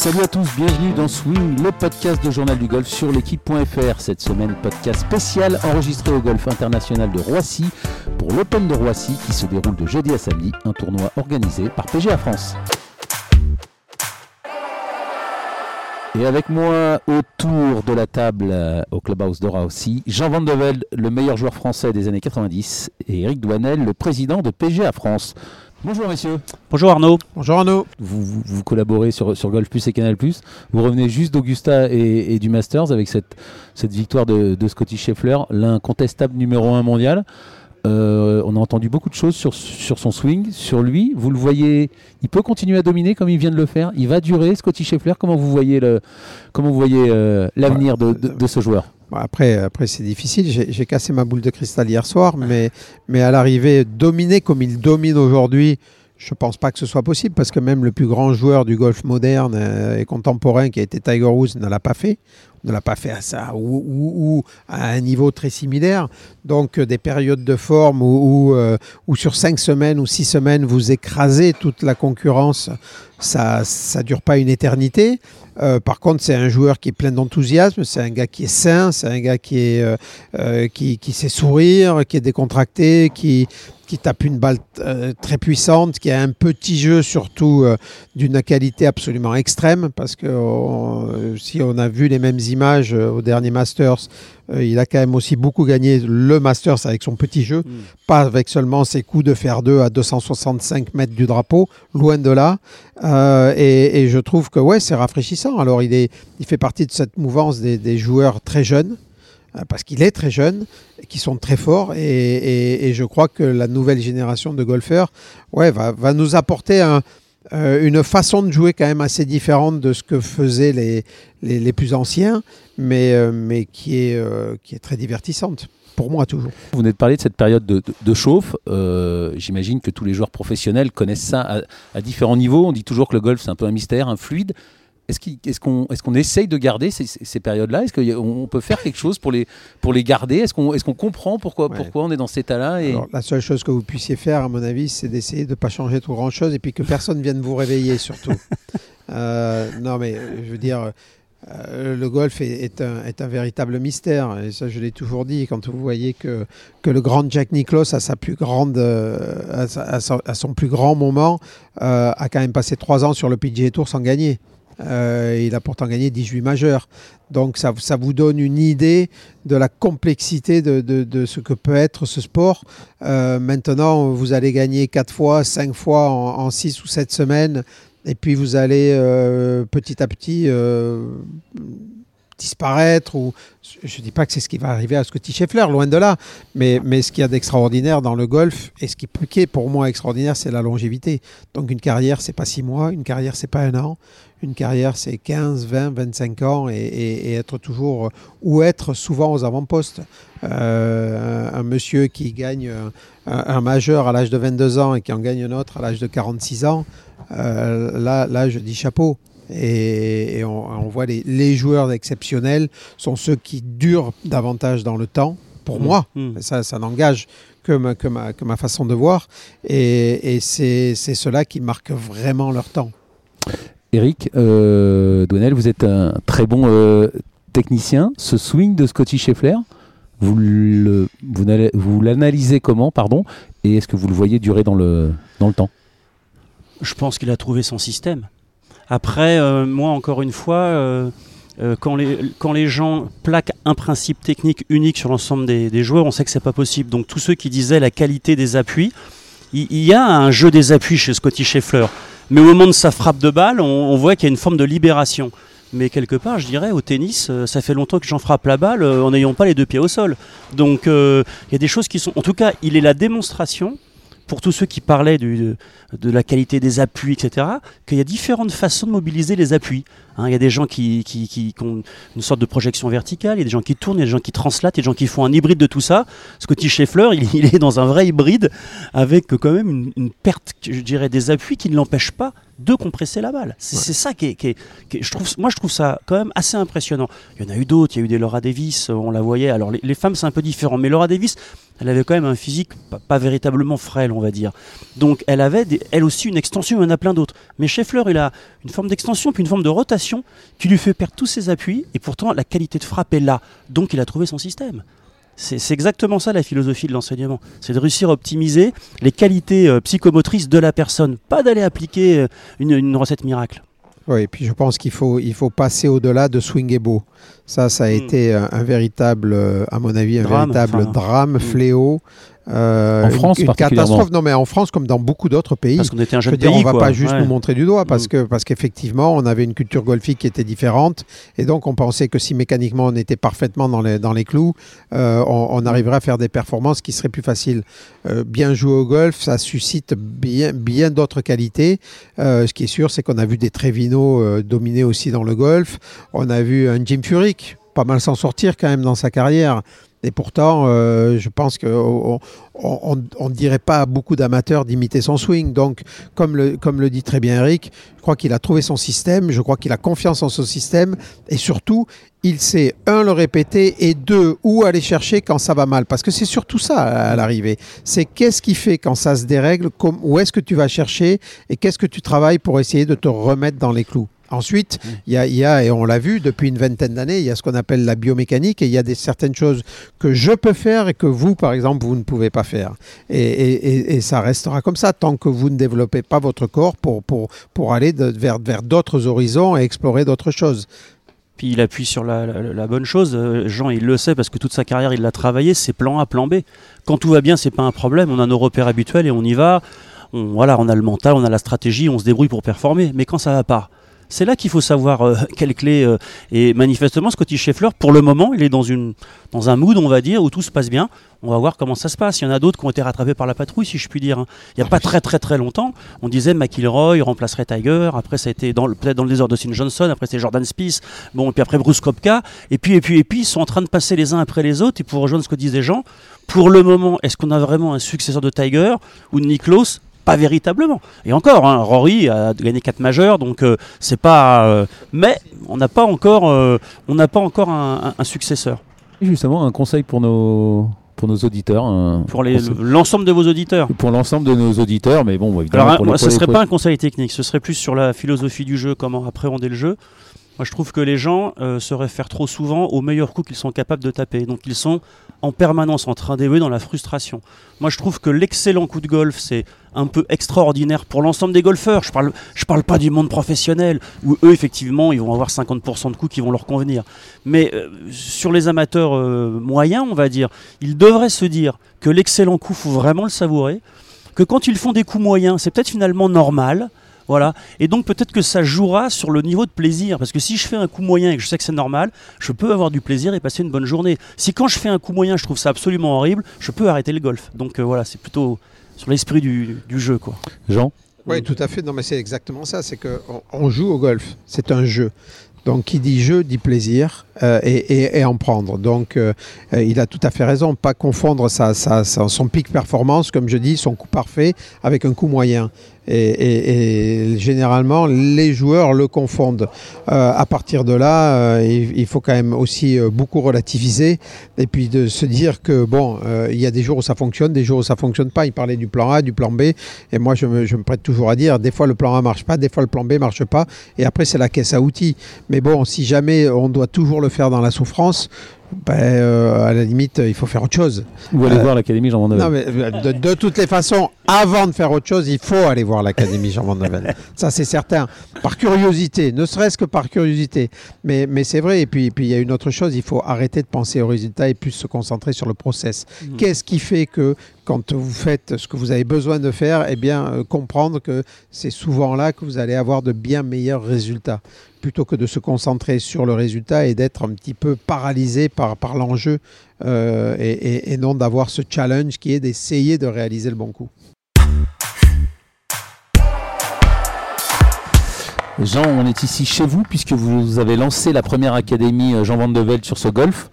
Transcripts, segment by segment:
Salut à tous, bienvenue dans Swing, le podcast de Journal du Golf sur l'équipe.fr. Cette semaine, podcast spécial enregistré au Golf International de Roissy pour l'Open de Roissy qui se déroule de jeudi à samedi, un tournoi organisé par PGA France. Et avec moi autour de la table euh, au Clubhouse de Roissy, Jean Van de le meilleur joueur français des années 90, et Eric Douanel, le président de PGA France. Bonjour messieurs. Bonjour Arnaud. Bonjour Arnaud. Vous, vous, vous collaborez sur, sur, Golf Plus et Canal Plus. Vous revenez juste d'Augusta et, et, du Masters avec cette, cette victoire de, de Scotty Scheffler, l'incontestable numéro 1 mondial. Euh, on a entendu beaucoup de choses sur, sur son swing, sur lui. Vous le voyez, il peut continuer à dominer comme il vient de le faire. Il va durer, Scotty Scheffler. Comment vous voyez le, comment vous voyez euh, l'avenir de, de, de, ce joueur? Après, c'est difficile. J'ai cassé ma boule de cristal hier soir, mais, à l'arrivée, dominer comme il domine aujourd'hui, je ne pense pas que ce soit possible parce que même le plus grand joueur du golf moderne et contemporain qui a été Tiger Woods ne l'a pas fait ne l'a pas fait à ça ou, à un niveau très similaire. Donc des périodes de forme euh, où, sur cinq semaines ou six semaines vous écrasez toute la concurrence, ça ça dure pas une éternité. Euh, par contre, c'est un joueur qui est plein d'enthousiasme, c'est un gars qui est sain, c'est un gars qui est euh, euh, qui, qui sait sourire, qui est décontracté, qui qui tape une balle euh, très puissante, qui a un petit jeu surtout euh, d'une qualité absolument extrême, parce que on, si on a vu les mêmes images euh, au dernier Masters, il a quand même aussi beaucoup gagné le Masters avec son petit jeu, mm. pas avec seulement ses coups de fer 2 à 265 mètres du drapeau, loin de là. Et, et, je trouve que ouais, c'est rafraîchissant. Alors il, est, il fait partie de cette mouvance des, des joueurs très jeunes parce qu'il est très jeune, qui sont très forts, et, je crois que la nouvelle génération de golfeurs ouais, va, nous apporter euh, une façon de jouer quand même assez différente de ce que faisaient les, les, plus anciens, mais, euh, mais qui, est, euh, qui est très divertissante. Pour moi, toujours. Vous venez de parler de cette période de, chauffe. J'imagine que tous les joueurs professionnels connaissent ça à différents niveaux. On dit toujours que le golf, c'est un peu un mystère, un fluide. Est-ce qu'on est qu essaye de garder ces, ces périodes-là? Est-ce qu'on peut faire quelque chose pour les, pour les garder? Est-ce qu'on est qu'on comprend pourquoi, ouais. pourquoi on est dans cet état-là et... La seule chose que vous puissiez faire, à mon avis, c'est d'essayer de ne pas changer trop grand-chose et puis que personne vienne vous réveiller surtout. euh, non, mais je veux dire... Euh, le golf est, est, un, est, un, véritable mystère, et ça je l'ai toujours dit. Quand vous voyez que, que le grand Jack Nicklaus, à, sa plus grande, euh, à, sa, son, à, son, plus grand moment, euh, a quand même passé trois ans sur le PGA Tour sans gagner. Euh, il a pourtant gagné 18 majeurs. Donc ça, vous donne une idée de la complexité de, ce que peut être ce sport. Euh, maintenant, vous allez gagner 4 fois, 5 fois en, 6 ou 7 semaines. Et puis vous allez euh, petit à petit disparaître. Je ne dis pas que c'est ce qui va arriver à Scotty Scheffler, loin de là. Mais, mais ce qu'il y a d'extraordinaire dans le golf, et ce qui est pour moi extraordinaire, c'est la longévité. Donc une carrière, c'est pas 6 mois, une carrière, c'est pas un an une carrière, c'est 15, 20, 25 ans et, et, et, être toujours ou être souvent aux avant-postes. Euh, un, un, monsieur qui gagne un, un majeur à l'âge de 22 ans et qui en gagne un autre à l'âge de 46 ans, euh, là, là, je dis chapeau. Et, et on, on, voit les, les joueurs exceptionnels sont ceux qui durent davantage dans le temps. Pour mmh, moi, mmh. ça, ça n'engage que ma, que, ma, que ma façon de voir. Et, et c'est ceux-là qui marquent vraiment leur temps. Eric euh, Douanel, vous êtes un très bon euh, technicien. Ce swing de Scotty Scheffler, vous l'analysez comment pardon, Et est-ce que vous le voyez durer dans le, dans le temps? Je pense qu'il a trouvé son système. Après, euh, moi, encore une fois, euh, quand, les, quand les gens plaquent un principe technique unique sur l'ensemble des, joueurs, on sait que c'est pas possible. Donc tous ceux qui disaient la qualité des appuis, il, il y a un jeu des appuis chez Scotty Scheffler. Mais au moment de sa frappe de balle, on, voit qu'il y a une forme de libération. Mais quelque part, je dirais, au tennis, euh, ça fait longtemps que j'en frappe la balle euh, en n'ayant pas les deux pieds au sol. Donc, euh, il y a des choses qui sont. En tout cas, il est la démonstration pour tous ceux qui parlaient de, la qualité des appuis, etc., qu'il y a différentes façons de mobiliser les appuis. Hein, il y a des gens qui, qui, qui, qui, ont une sorte de projection verticale, il y a des gens qui tournent, il y a des gens qui translatent, il y a des gens qui font un hybride de tout ça. Scotty Scheffler, il, il est dans un vrai hybride avec quand même une, une perte, je dirais, des appuis qui ne l'empêche pas de compresser la balle. C'est ça qui est, je trouve, moi je trouve ça quand même assez impressionnant. Il y en a eu d'autres, il y a eu des Laura Davis, euh, on la voyait. Alors les, femmes c'est un peu différent, mais Laura Davis, elle avait quand même un physique pas, véritablement frêle, on va dire. Donc elle avait elle aussi une extension, il y en a plein d'autres. Mais Scheffler, il a une forme d'extension puis une forme de rotation qui lui fait perdre tous ses appuis et pourtant la qualité de frappe est là. Donc il a trouvé son système. C'est exactement ça la philosophie de l'enseignement. C'est de réussir à optimiser les qualités euh, psychomotrices de la personne, pas d'aller appliquer euh, une, recette miracle. Oui, et puis je pense qu'il faut, il faut passer au-delà de swing et beau. Ça, ça a hmm. été un, véritable, euh, à mon avis, un véritable drame, hmm. fléau. Euh, en France, une, catastrophe. Non, mais en France, comme dans beaucoup d'autres pays. Parce qu'on était un jeune pays. on va pas juste nous montrer du doigt, parce mm. que parce qu'effectivement, on avait une culture golfique qui était différente, et donc on pensait que si mécaniquement on était parfaitement dans les dans les clous, euh, on, arriverait à faire des performances qui seraient plus faciles. Euh, bien jouer au golf, ça suscite bien bien d'autres qualités. ce qui est sûr, c'est qu'on a vu des Trevino dominer aussi dans le golf. On a vu un Jim Furyk pas mal s'en sortir quand même dans sa carrière. Et pourtant, euh, je pense qu'on ne dirait pas à beaucoup d'amateurs d'imiter son swing. Donc, comme le, comme le dit très bien Eric, je crois qu'il a trouvé son système, je crois qu'il a confiance en son système, et surtout, il sait, un, le répéter, et deux, où aller chercher quand ça va mal. Parce que c'est surtout ça à l'arrivée. C'est qu'est-ce qui fait quand ça se dérègle, où est-ce que tu vas chercher, et qu'est-ce que tu travailles pour essayer de te remettre dans les clous. Ensuite, mmh. il y, a, et on l'a vu depuis une vingtaine d'années, il y a ce qu'on appelle la biomécanique et il y a des, certaines choses que je peux faire et que vous, par exemple, vous ne pouvez pas faire. Et, ça restera comme ça tant que vous ne développez pas votre corps pour, pour, pour aller vers, vers d'autres horizons et explorer d'autres choses. Puis il appuie sur la, bonne chose. Euh, Jean, il le sait parce que toute sa carrière, il l'a travaillé. C'est plan A, plan B. Quand tout va bien, c'est pas un problème. On a nos repères habituels et on y va. On, voilà, on a le mental, on a la stratégie, on se débrouille pour performer. Mais quand ça va pas, c'est là qu'il faut savoir euh, quelle clé. Euh, et manifestement, Scotty Scheffler, pour le moment, il est dans, une, dans un mood, on va dire, où tout se passe bien. On va voir comment ça se passe. Il y en a d'autres qui ont été rattrapés par la patrouille, si je puis dire. Hein. Il n'y a pas très très très longtemps, on disait McIlroy remplacerait Tiger. Après, ça a été peut-être dans le désordre de Johnson. Après, c'est Jordan Spieth. Bon, et puis après Bruce Kopka. Et puis et puis et puis, ils sont en train de passer les uns après les autres. Et pour rejoindre ce que disent les gens, pour le moment, est-ce qu'on a vraiment un successeur de Tiger ou de Niklos pas véritablement. Et encore, hein, Rory a gagné 4 majeurs, donc euh, c'est pas. Euh, mais on n'a pas encore, euh, on n'a pas encore un, successeur. Justement, un conseil pour nos pour nos auditeurs. pour l'ensemble de vos auditeurs. Pour l'ensemble de nos auditeurs, mais bon, évidemment. Alors, ce ne serait pas un conseil technique, ce serait plus sur la philosophie du jeu, comment appréhender le jeu. Moi, je trouve que les gens se réfèrent trop souvent aux meilleurs coups qu'ils sont capables de taper. Donc, ils sont en permanence en train d'évoluer dans la frustration. Moi, je trouve que l'excellent coup de golf, c'est un peu extraordinaire pour l'ensemble des golfeurs. Je parle, je parle pas du monde professionnel où eux effectivement ils vont avoir 50% de coups qui vont leur convenir. Mais euh, sur les amateurs euh, moyens, on va dire, ils devraient se dire que l'excellent coup faut vraiment le savourer, que quand ils font des coups moyens, c'est peut-être finalement normal. Voilà. Et donc peut-être que ça jouera sur le niveau de plaisir. Parce que si je fais un coup moyen et que je sais que c'est normal, je peux avoir du plaisir et passer une bonne journée. Si quand je fais un coup moyen, je trouve ça absolument horrible, je peux arrêter le golf. Donc euh, voilà, c'est plutôt sur l'esprit du, jeu. Quoi. Jean Oui, tout à fait. Non, mais c'est exactement ça. C'est qu'on on joue au golf. C'est un jeu. Donc, qui dit jeu dit plaisir euh, et, en prendre. Donc, euh, euh, il a tout à fait raison. Pas confondre sa, son pic performance, comme je dis, son coup parfait, avec un coup moyen. Et, généralement, les joueurs le confondent. à partir de là, il, faut quand même aussi beaucoup relativiser et puis de se dire que, bon, il y a des jours où ça fonctionne, des jours où ça fonctionne pas. Il parlait du plan A, du plan B. Et moi, je me, je me prête toujours à dire, des fois le plan A marche pas, des fois le plan B marche pas. Et après, c'est la caisse à outils. Mais bon, si jamais on doit toujours le faire dans la souffrance, ben, euh, à la limite, il faut faire autre chose. Ou aller euh, voir l'Académie Jean Van euh, de, de, toutes les façons, avant de faire autre chose, il faut aller voir l'Académie Jean Van Ça, c'est certain. Par curiosité, ne serait-ce que par curiosité. Mais, mais c'est vrai. Et puis, puis, il y a une autre chose, il faut arrêter de penser au résultat et plus se concentrer sur le process. Mmh. Qu'est-ce qui fait que quand vous faites ce que vous avez besoin de faire, eh bien, comprendre que c'est souvent là que vous allez avoir de bien meilleurs résultats? Plutôt que de se concentrer sur le résultat et d'être un petit peu paralysé par, par l'enjeu euh, et, non d'avoir ce challenge qui est d'essayer de réaliser le bon coup. Jean, on est ici chez vous puisque vous avez lancé la première académie euh, Jean Van de Velde sur ce golf.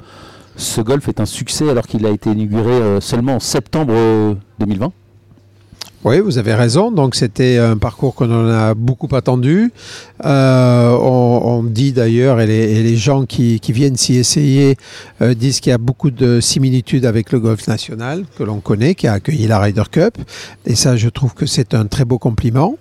Ce golf est un succès alors qu'il a été inauguré euh, seulement en septembre 2020. Oui, vous avez raison. Donc c'était un parcours qu'on a beaucoup attendu. Euh, on, dit d'ailleurs, et, les, gens qui, qui viennent s'y essayer euh, disent qu'il y a beaucoup de similitudes avec le golf national que l'on connaît, qui a accueilli la Ryder Cup. Et ça, je trouve que c'est un très beau compliment.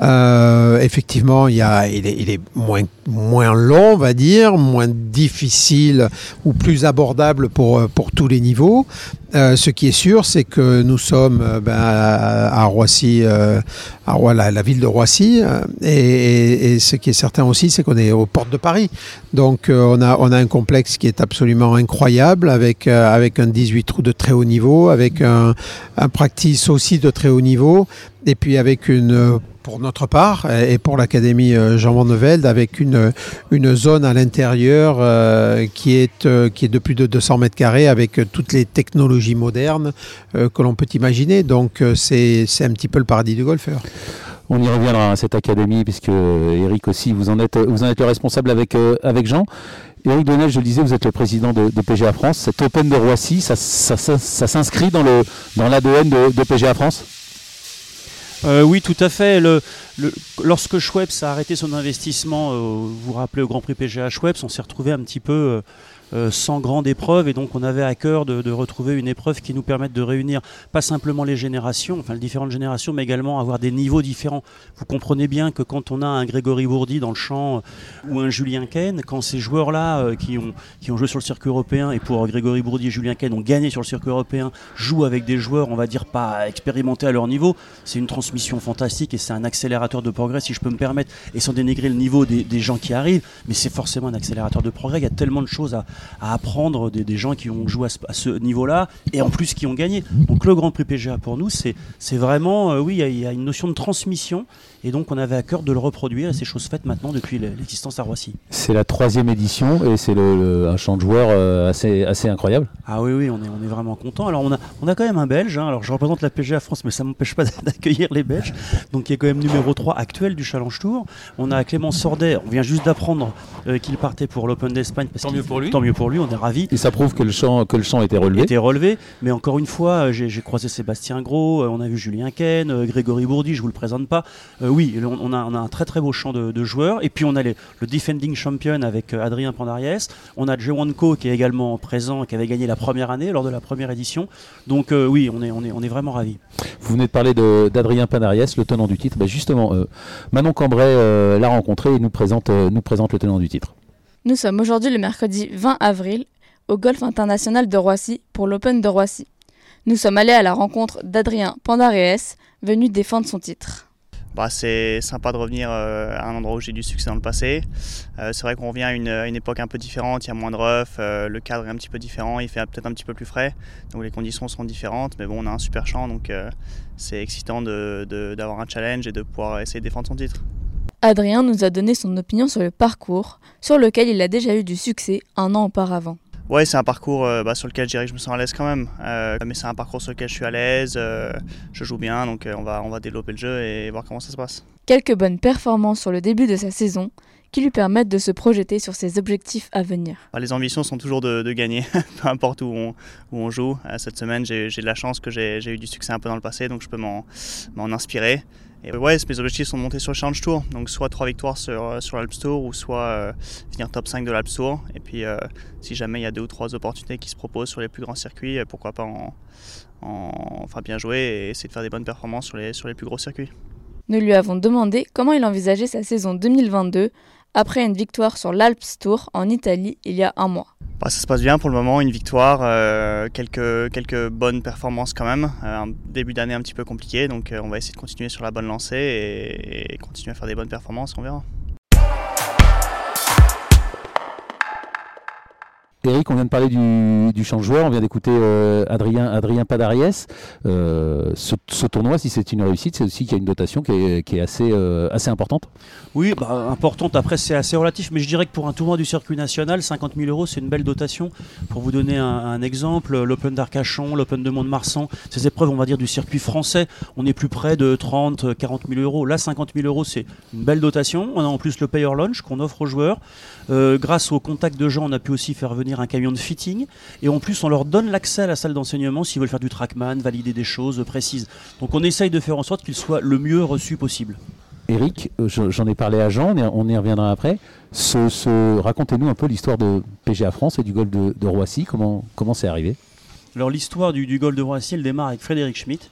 Euh, effectivement, il, y a, il, est, moins, moins long, on va dire, moins difficile ou plus abordable pour, pour tous les niveaux. Euh, ce qui est sûr, c'est que nous sommes euh, ben, à, Roissy, euh, à la, ville de Roissy, euh, et, et, ce qui est certain aussi, c'est qu'on est aux portes de Paris. Donc on, a, on a un complexe qui est absolument incroyable, avec, avec un 18 trous de très haut niveau, avec un, un practice aussi de très haut niveau, et puis avec une pour notre part et pour l'Académie Jean Van Velde avec une, une zone à l'intérieur euh, qui, est, euh, qui est de plus de 200 mètres carrés avec toutes les technologies modernes euh, que l'on peut imaginer. Donc c'est un petit peu le paradis du golfeur. On y reviendra à cette académie puisque Eric aussi, vous en êtes, vous en êtes le responsable avec, avec Jean. Eric Donnel, je le disais, vous êtes le président de, PGA France. Cet Open de Roissy, ça, ça, s'inscrit dans l'ADN dans de, de PGA France? Euh, oui, tout à fait. Lorsque Schweppes a arrêté son investissement, euh, vous vous rappelez au Grand Prix PGA Schweppes, on s'est retrouvé un petit peu euh, sans grande épreuve et donc on avait à cœur de, de, retrouver une épreuve qui nous permette de réunir pas simplement les générations, enfin les différentes générations, mais également avoir des niveaux différents. Vous comprenez bien que quand on a un Grégory Bourdi dans le champ euh, ou un Julien Ken, quand ces joueurs-là euh, qui, ont, qui ont joué sur le circuit européen et pour Grégory Bourdi et Julien Ken ont gagné sur le circuit européen, jouent avec des joueurs, on va dire, pas expérimentés à leur niveau, c'est une transmission fantastique et c'est un accélérateur de progrès, si je peux me permettre, et sans dénigrer le niveau des, des gens qui arrivent, mais c'est forcément un accélérateur de progrès. Il y a tellement de choses à, à apprendre des, des, gens qui ont joué à ce, niveau-là et en plus qui ont gagné. Donc le Grand Prix PGA pour nous, c'est vraiment, euh, oui, il y, y, a une notion de transmission et donc on avait à cœur de le reproduire et c'est chose faite maintenant depuis l'existence à Roissy. C'est la troisième édition et c'est le, le, un champ de joueurs euh, assez, assez incroyable. Ah oui, oui, on est, on est vraiment content. Alors on a, on a quand même un Belge, hein. alors je représente la PGA France mais ça m'empêche pas d'accueillir les Belges, donc qui est quand même numéro 3 actuel du Challenge Tour. On a Clément Sordet, on vient juste d'apprendre euh, qu'il partait pour l'Open d'Espagne. Tant mieux pour lui. Tant mieux pour lui, on est ravis. Et ça prouve que le champ, que le champ était relevé. Était relevé, mais encore une fois, j'ai croisé Sébastien Gros, euh, on a vu Julien Ken, euh, Grégory Bourdi, je vous le présente pas. Euh, oui, on, on, a, on, a, un très très beau champ de, de joueurs. Et puis on a les, le defending champion avec Adrien Pandariès. On a Jewanko qui est également présent, qui avait gagné la première année lors de la première édition. Donc oui, on est, on est, on est vraiment ravis. Vous venez de parler d'Adrien Pandariès, le tenant du titre. Ben justement, Manon Cambrai l'a rencontré et nous présente, nous présente le tenant du titre. Nous sommes aujourd'hui le mercredi 20 avril au Golf International de Roissy pour l'Open de Roissy. Nous sommes allés à la rencontre d'Adrien Pandarees, venu défendre son titre. Bah, c'est sympa de revenir euh, à un endroit où j'ai du succès dans le passé. Euh, c'est vrai qu'on revient à une, époque un peu différente, il y a moins de rough, le cadre est un petit peu différent, il fait peut-être un petit peu plus frais, donc les conditions seront différentes, mais bon, on a un super champ, donc euh, c'est excitant d'avoir de, un challenge et de pouvoir essayer de défendre son titre. Adrien nous a donné son opinion sur le parcours, sur lequel il a déjà eu du succès un an auparavant. Ouais, c'est un parcours euh, bah, sur lequel je dirais que je me sens à l'aise quand même. Euh, mais c'est un parcours sur lequel je suis à l'aise, euh, je joue bien, donc on, va, on va développer le jeu et voir comment ça se passe. Quelques bonnes performances sur le début de sa saison qui lui permettent de se projeter sur ses objectifs à venir. Bah, les ambitions sont toujours de, de gagner, peu importe où on, où on joue. cette semaine, j'ai de la chance que j'ai eu du succès un peu dans le passé, donc je peux m'en inspirer. Et ouais, mes objectifs sont de monter sur le Challenge Tour, donc soit trois victoires sur, sur l'Alps Tour ou soit euh, finir top 5 de l'Alps Tour. Et puis euh, si jamais il y a deux ou trois opportunités qui se proposent sur les plus grands circuits, pourquoi pas en, enfin bien jouer et essayer de faire des bonnes performances sur les, sur les plus gros circuits. Nous lui avons demandé comment il envisageait sa saison 2022 après une victoire sur l'Alps Tour en Italie il y a un mois. Bah, ça se passe bien pour le moment, une victoire, euh, quelques, quelques bonnes performances quand même. Euh, un début d'année un petit peu compliqué, donc euh, on va essayer de continuer sur la bonne lancée et, et continuer à faire des bonnes performances, on verra. Eric, on vient de parler du, du champ de joueur, on vient d'écouter euh, Adrien, Padariès. Euh, ce, tournoi, si c'est une réussite, c'est aussi qu'il y a une dotation qui est, euh, assez importante Oui, bah, importante. Après, c'est assez relatif, mais je dirais que pour un tournoi du circuit national, 50 000 euros, c'est une belle dotation. Pour vous donner un, un exemple, l'Open d'Arcachon, l'Open de Mont-de-Marsan, ces épreuves, on va dire, du circuit français, on est plus près de 30, 40 000 euros. Là, 50 000 euros, c'est une belle dotation. On a en plus le Payer Launch qu'on offre aux joueurs. Grâce au contact de gens, on a pu aussi faire venir un camion de fitting. Et en plus, on leur donne l'accès à la salle d'enseignement s'ils veulent faire du trackman, valider des choses précises. Donc on essaye de faire en sorte qu'ils soient le mieux reçus possible. Eric, euh, j'en ai parlé à Jean, on y reviendra après. Ce, Racontez-nous un peu l'histoire de PGA France et du golf de, Roissy. Comment c'est arrivé? Alors l'histoire du, du, golf de Roissy, elle démarre avec Frédéric Schmitt,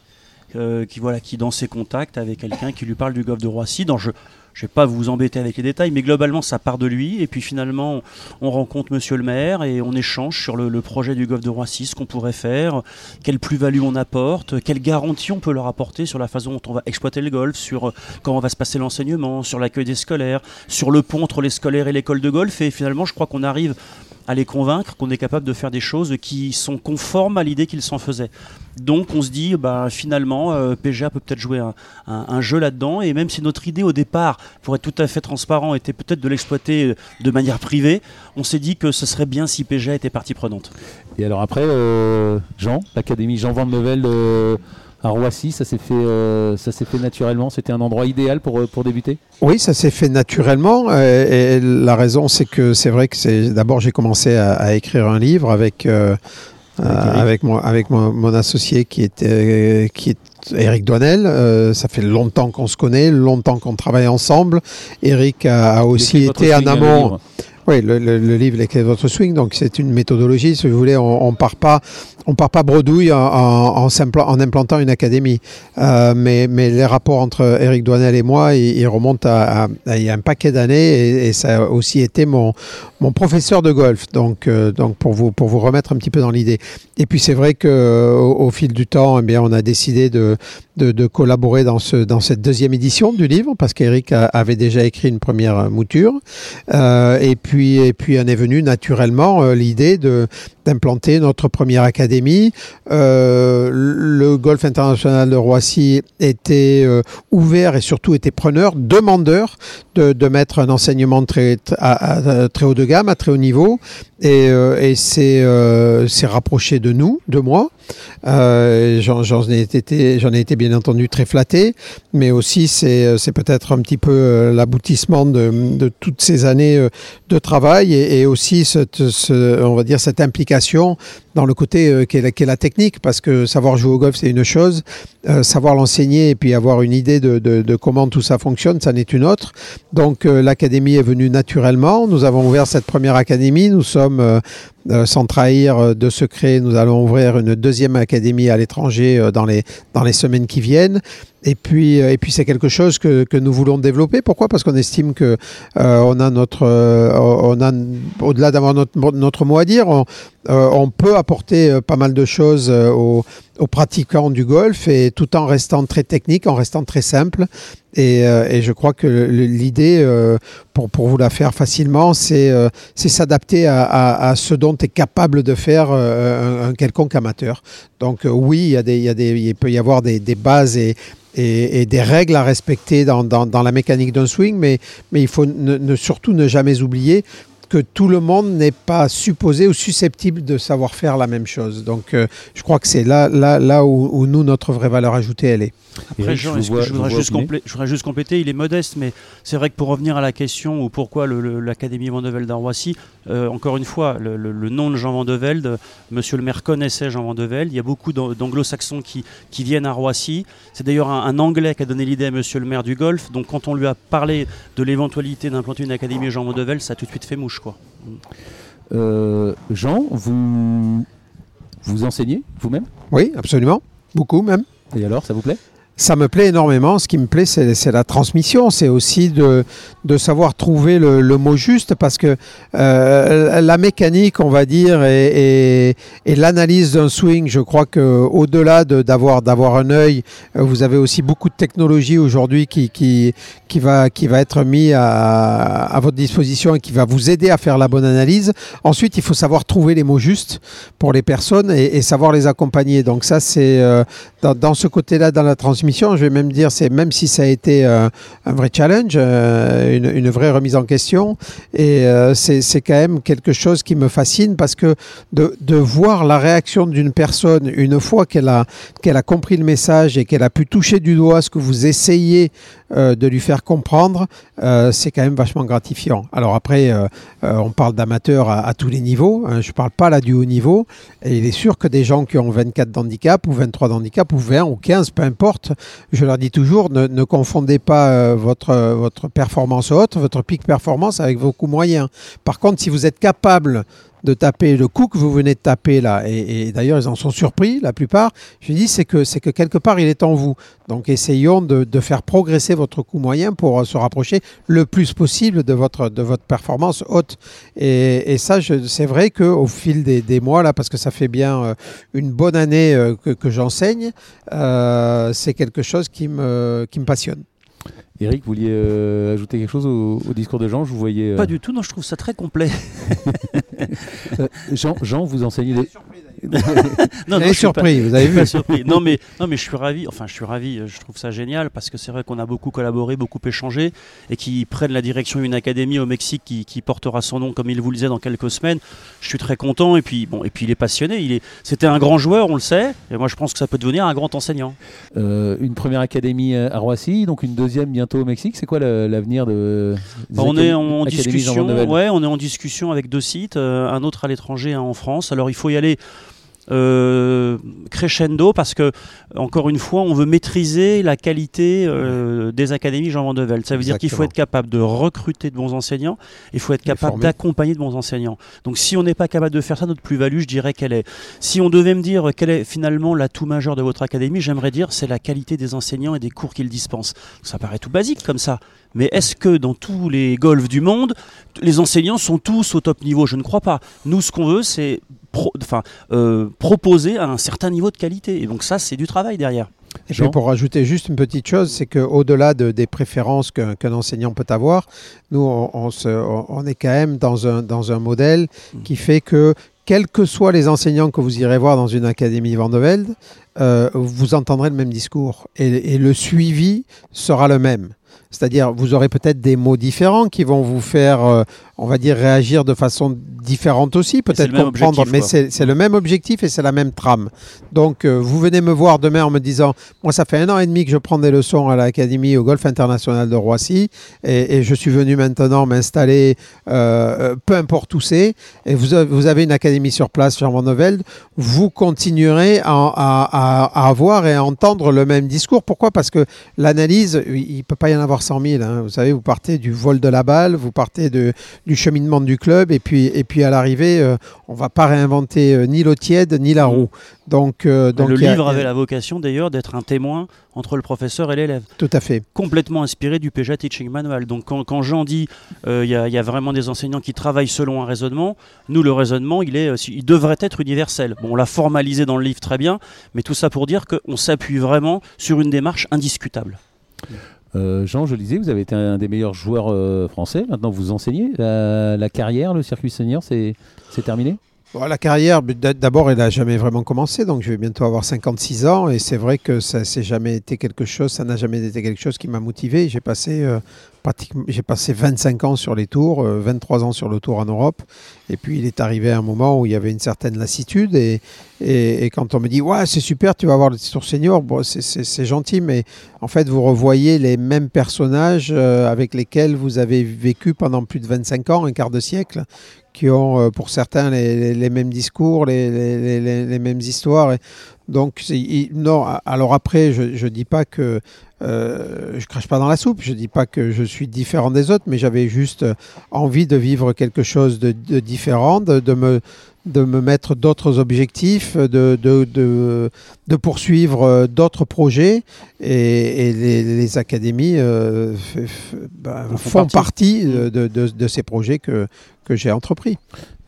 euh, qui voilà, qui dans ses contacts avec quelqu'un qui lui parle du golf de Roissy. Dans je, je vais pas vous embêter avec les détails, mais globalement, ça part de lui. Et puis finalement, on rencontre Monsieur le maire et on échange sur le, projet du golf de Roissy, ce qu'on pourrait faire, quelle plus-value on apporte, quelle garantie on peut leur apporter sur la façon dont on va exploiter le golf, sur euh, comment va se passer l'enseignement, sur l'accueil des scolaires, sur le pont entre les scolaires et l'école de golf. Et finalement, je crois qu'on arrive à les convaincre qu'on est capable de faire des choses qui sont conformes à l'idée qu'ils s'en faisaient. Donc on se dit, bah, finalement, euh, PGA peut peut-être jouer un, jeu là-dedans. Et même si notre idée au départ, pour être tout à fait transparent, était peut-être de l'exploiter euh, de manière privée, on s'est dit que ce serait bien si PGA était partie prenante. Et alors après, euh, Jean, l'Académie Jean Van Mevel à Roissy, ça s'est fait, ça s'est fait naturellement. C'était un endroit idéal pour, pour débuter? Oui, ça s'est fait naturellement. Et, la raison, c'est que c'est vrai que c'est d'abord j'ai commencé à, écrire un livre avec euh, avec, moi, avec mon, associé qui est, euh, qui est Eric Douanel. Euh, ça fait longtemps qu'on se connaît, longtemps qu'on travaille ensemble. Eric a, aussi été en amont. Oui, le, livre Les de votre swing, donc c'est une méthodologie, si vous voulez, on, on part pas on part pas bredouille en, implantant une académie. Euh, mais, les rapports entre Eric Douanel et moi, ils, remontent à, il y a un paquet d'années et, ça a aussi été mon, mon professeur de golf. Donc, euh, donc pour, vous, pour vous remettre un petit peu dans l'idée. Et puis c'est vrai qu'au au fil du temps, eh bien, on a décidé de, collaborer dans, ce, dans cette deuxième édition du livre parce qu'Eric avait déjà écrit une première mouture. Euh, et, puis, et en est venu naturellement l'idée d'implanter notre première académie euh, le golf international de Roissy était euh, ouvert et surtout était preneur, demandeur de, mettre un enseignement très, très haut de gamme, à très haut niveau, et, euh, s'est rapproché de nous, de moi. J'en ai, été, ai été bien entendu très flatté, mais aussi c'est peut-être un petit peu l'aboutissement de, toutes ces années de travail et, aussi cette, on va dire cette implication dans le côté euh, qui, est la, technique, parce que savoir jouer au golf, c'est une chose, euh, savoir l'enseigner et puis avoir une idée de, comment tout ça fonctionne, ça n'est une autre. Donc euh, l'académie est venue naturellement. Nous avons ouvert cette première académie. Nous sommes, sans trahir de secret, nous allons ouvrir une deuxième académie à l'étranger dans, les, dans les semaines qui viennent. Et puis, et puis c'est quelque chose que, que, nous voulons développer. Pourquoi? Parce qu'on estime que on a notre, on a au-delà d'avoir notre, notre mot à dire, on, on peut apporter pas mal de choses aux, aux pratiquants du golf et tout en restant très technique, en restant très simple. Et, euh, je crois que l'idée, euh, pour, pour, vous la faire facilement, c'est euh, s'adapter à, ce dont est capable de faire un, quelconque amateur. Donc oui, il, y a des, il, y a des, il peut y avoir des, bases et, et, des règles à respecter dans, dans, dans la mécanique d'un swing, mais, mais il faut ne, surtout ne jamais oublier que tout le monde n'est pas supposé ou susceptible de savoir faire la même chose. Donc, euh, je crois que c'est là, là, là où, nous, notre vraie valeur ajoutée, elle est. Après, Jean, je, voudrais juste je, juste compléter, il est modeste, mais c'est vrai que pour revenir à la question ou pourquoi l'Académie Vandevelde à Roissy, euh, encore une fois, le, nom de Jean Vandevelde, monsieur le maire connaissait Jean Vandevelde, il y a beaucoup d'anglo-saxons qui, qui, viennent à Roissy. C'est d'ailleurs un, un, Anglais qui a donné l'idée à monsieur le maire du Golfe, donc quand on lui a parlé de l'éventualité d'implanter une Académie Jean Vandevelde, ça a tout de suite fait mouche. Euh, Jean, vous, vous enseignez vous-même? Oui, absolument. Beaucoup même. Et alors, ça vous plaît? Ça me plaît énormément. Ce qui me plaît, c'est la transmission. C'est aussi de, savoir trouver le, mot juste parce que euh, la mécanique, on va dire, et, l'analyse d'un swing, je crois qu'au-delà d'avoir d'avoir un œil, euh, vous avez aussi beaucoup de technologie aujourd'hui qui, va, être mis à, votre disposition et qui va vous aider à faire la bonne analyse. Ensuite, il faut savoir trouver les mots justes pour les personnes et, savoir les accompagner. Donc ça, c'est euh, dans, ce côté-là, dans la transmission Je vais même dire, c'est même si ça a été euh, un vrai challenge, euh, une, vraie remise en question, et euh, c'est quand même quelque chose qui me fascine parce que de, voir la réaction d'une personne une fois qu'elle a, a compris le message et qu'elle a pu toucher du doigt ce que vous essayez de lui faire comprendre, c'est quand même vachement gratifiant. Alors après, on parle d'amateurs à, à, tous les niveaux, hein, je ne parle pas là du haut niveau, et il est sûr que des gens qui ont 24 d'handicap ou 23 d'handicap ou 20 ou 15, peu importe, je leur dis toujours, ne, confondez pas votre, votre performance haute, votre pic performance avec vos coûts moyens. Par contre, si vous êtes capable de taper le coup que vous venez de taper là, et, et d'ailleurs ils en sont surpris, la plupart, je dis c'est que, c'est que quelque part il est en vous. Donc essayons de, de, faire progresser votre coût moyen pour se rapprocher le plus possible de votre, de votre performance haute. Et, et ça, c'est vrai qu'au fil des, des, mois, là, parce que ça fait bien euh, une bonne année euh, que, que j'enseigne, euh, c'est quelque chose qui me, qui me passionne. Eric, vous vouliez euh, ajouter quelque chose au, au, discours de Jean? Je vous voyais. Euh... Pas du tout, non, je trouve ça très complet. Jean, Jean, vous enseignez des. non, non, surpris, pas, vous avez vu. Surpris. Non, mais non, mais je suis ravi. Enfin, je suis ravi. Je trouve ça génial parce que c'est vrai qu'on a beaucoup collaboré, beaucoup échangé, et qui prennent la direction d'une académie au Mexique qui, qui, portera son nom, comme il vous le disait, dans quelques semaines. Je suis très content. Et puis bon, et puis il est passionné. Il est. C'était un grand joueur, on le sait. Et moi, je pense que ça peut devenir un grand enseignant. Euh, une première académie à Roissy, donc une deuxième bientôt au Mexique. C'est quoi l'avenir de bah, On est en discussion. Ouais, on est en discussion avec deux sites, euh, un autre à l'étranger, un en France. Alors il faut y aller euh, crescendo parce que encore une fois on veut maîtriser la qualité euh, des académies Jean Vandevelde ça veut Exactement. dire qu'il faut être capable de recruter de bons enseignants il faut être capable d'accompagner de bons enseignants. Donc si on n'est pas capable de faire ça notre plus-value je dirais qu'elle est si on devait me dire quel est finalement l'atout majeur de votre académie j'aimerais dire c'est la qualité des enseignants et des cours qu'ils dispensent. Ça paraît tout basique comme ça. Mais est-ce que dans tous les golfs du monde, les enseignants sont tous au top niveau? Je ne crois pas. Nous, ce qu'on veut, c'est pro, euh, proposer un certain niveau de qualité. Et donc ça, c'est du travail derrière. Et puis pour rajouter juste une petite chose, c'est qu'au-delà de, des préférences qu'un qu enseignant peut avoir, nous, on, on, se, on, est quand même dans un, dans un modèle qui fait que, quels que soient les enseignants que vous irez voir dans une académie Vandevelde, euh, vous entendrez le même discours et, et le suivi sera le même. C'est-à-dire, vous aurez peut-être des mots différents qui vont vous faire, euh, on va dire, réagir de façon différente aussi, peut-être comprendre, mais c'est le même objectif et c'est la même trame. Donc, euh, vous venez me voir demain en me disant, moi, ça fait un an et demi que je prends des leçons à l'Académie au Golf International de Roissy et, et je suis venu maintenant m'installer, euh, peu importe où c'est, et vous, vous, avez une académie sur place, Van Novelde, vous continuerez à, à, à, avoir et à entendre le même discours. Pourquoi? Parce que l'analyse, il ne peut pas y en avoir 100 000. Hein. Vous savez, vous partez du vol de la balle, vous partez de, du cheminement du club, et puis, et puis à l'arrivée, euh, on ne va pas réinventer euh, ni l'eau tiède ni la roue. Donc, euh, donc le livre avait la vocation d'ailleurs d'être un témoin entre le professeur et l'élève. Tout à fait. Complètement inspiré du PEJA Teaching Manual. Donc quand, quand Jean dit il euh, y, y, a vraiment des enseignants qui travaillent selon un raisonnement, nous le raisonnement il, est, il devrait être universel. Bon, on l'a formalisé dans le livre très bien, mais tout ça pour dire qu'on s'appuie vraiment sur une démarche indiscutable. Euh, Jean, je le disais, vous avez été un des meilleurs joueurs euh, français. Maintenant, vous enseignez. La, la carrière, le circuit senior, c'est terminé? Bon, la carrière, d'abord, elle n'a jamais vraiment commencé, donc je vais bientôt avoir 56 ans, et c'est vrai que ça n'a jamais été quelque chose, ça n'a jamais été quelque chose qui m'a motivé. J'ai passé, euh, j'ai passé 25 ans sur les tours, euh, 23 ans sur le tour en Europe, et puis il est arrivé un moment où il y avait une certaine lassitude, et, quand on me dit, ouais, c'est super, tu vas avoir le tour senior, c'est gentil, mais en fait, vous revoyez les mêmes personnages euh, avec lesquels vous avez vécu pendant plus de 25 ans, un quart de siècle, qui ont euh, pour certains les, mêmes discours, les, mêmes histoires. Donc, non, alors après, je ne dis pas que euh, je crache pas dans la soupe, je dis pas que je suis différent des autres, mais j'avais juste envie de vivre quelque chose de, de différent, de, de, me, de me mettre d'autres objectifs, de, de, de, de poursuivre d'autres projets. Et, et les, les, académies euh, bah, font partie, partie de, de, de, ces projets que, que j'ai entrepris.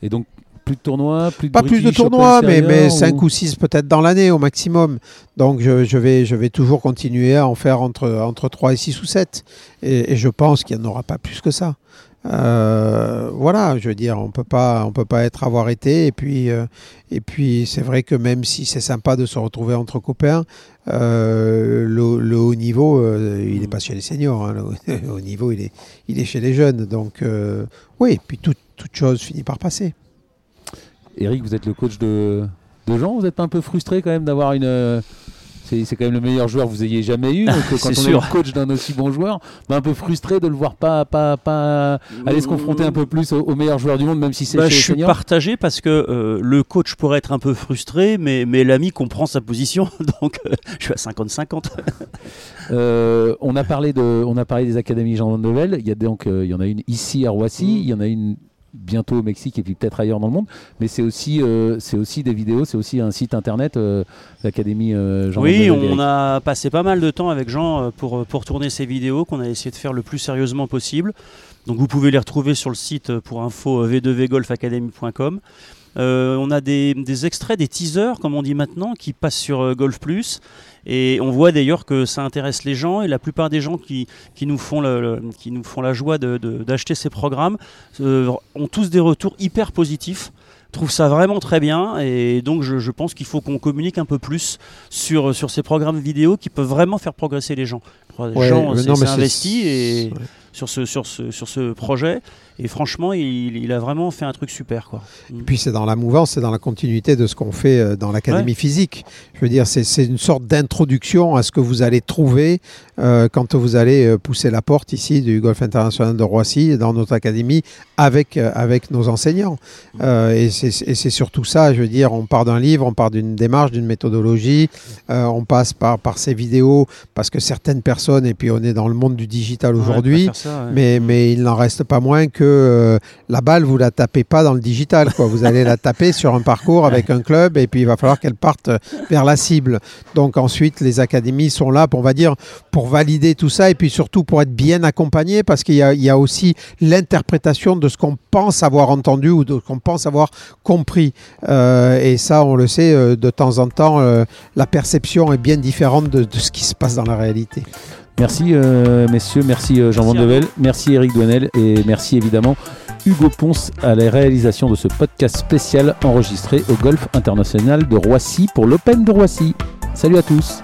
Et donc, plus de tournois plus de Pas plus de tournois, mais, mais 5 ou 6 peut-être dans l'année au maximum. Donc je, je, vais, je vais toujours continuer à en faire entre, entre 3 et 6 ou 7. Et, et je pense qu'il n'y en aura pas plus que ça. Euh, voilà, je veux dire, on peut pas, on peut pas être avoir été. Et puis, euh, et puis, c'est vrai que même si c'est sympa de se retrouver entre copains, euh, le, haut niveau, il n'est pas chez les seniors. hein. le, haut niveau, il est, il est chez les jeunes. Donc, oui. Puis toute, toute chose finit par passer. Eric, vous êtes le coach de, de Jean. Vous n'êtes pas un peu frustré quand même d'avoir une. C'est quand même le meilleur joueur que vous ayez jamais eu. Donc, quand on est le coach d'un aussi bon joueur, bah, un peu frustré de le voir pas, pas, pas aller se confronter un peu plus au, au meilleur joueur du monde, même si c'est Bah, je suis partagé parce que euh, le coach pourrait être un peu frustré, mais, mais l'ami comprend sa position, donc euh, je suis à 50-50. Euh, on, a parlé de, on a parlé des académies Jean Velde. Il y, a donc, euh, il y en a une ici à Roissy, Mm. il y en a une bientôt au Mexique et puis peut-être ailleurs dans le monde. Mais c'est aussi, euh, c'est aussi des vidéos, c'est aussi un site internet, euh, l'Académie euh, Jean oui, on a passé pas mal de temps avec Jean euh, pour, pour tourner ces vidéos qu'on a essayé de faire le plus sérieusement possible. Donc vous pouvez les retrouver sur le site euh, pour info v2vgolfacademy.com. Euh, on a des, extraits, des teasers, comme on dit maintenant, qui passent sur euh, Golf Plus. Et on voit d'ailleurs que ça intéresse les gens. Et la plupart des gens qui, qui, nous, font le- qui nous font la joie d'acheter ces programmes euh, ont tous des retours hyper positifs. Trouvent ça vraiment très bien. Et donc je, je pense qu'il faut qu'on communique un peu plus sur, sur ces programmes vidéo qui peuvent vraiment faire progresser les gens. Les Ouais, gens s'est investi et ouais. sur, ce, sur, ce, sur ce projet. Et franchement, il, il a vraiment fait un truc super. Quoi. Et puis c'est dans la mouvance, c'est dans la continuité de ce qu'on fait euh, dans l'académie physique. Je veux dire, c'est une sorte d'introduction à ce que vous allez trouver euh, quand vous allez euh, pousser la porte ici du Golf International de Roissy dans notre académie avec, euh, avec nos enseignants. Euh, et c'est surtout ça, je veux dire, on part d'un livre, on part d'une démarche, d'une méthodologie, euh, on passe par, par ces vidéos parce que certaines personnes, et puis on est dans le monde du digital aujourd'hui, ouais. mais, mais il n'en reste pas moins que la balle, vous la tapez pas dans le digital. Quoi. Vous allez la taper sur un parcours avec un club et puis il va falloir qu'elle parte vers la cible. Donc ensuite, les académies sont là, pour, on va dire, pour valider tout ça et puis surtout pour être bien accompagnés parce qu'il y a, aussi l'interprétation de ce qu'on pense avoir entendu ou de ce qu'on pense avoir compris. Euh, et ça, on le sait, euh, de temps en temps, euh, la perception est bien différente de, ce qui se passe dans la réalité. Merci messieurs, merci Jean Merci Van de à Velde, merci Eric Douanel et merci évidemment Hugo Ponce à la réalisation de ce podcast spécial enregistré au Golf International de Roissy pour l'Open de Roissy. Salut à tous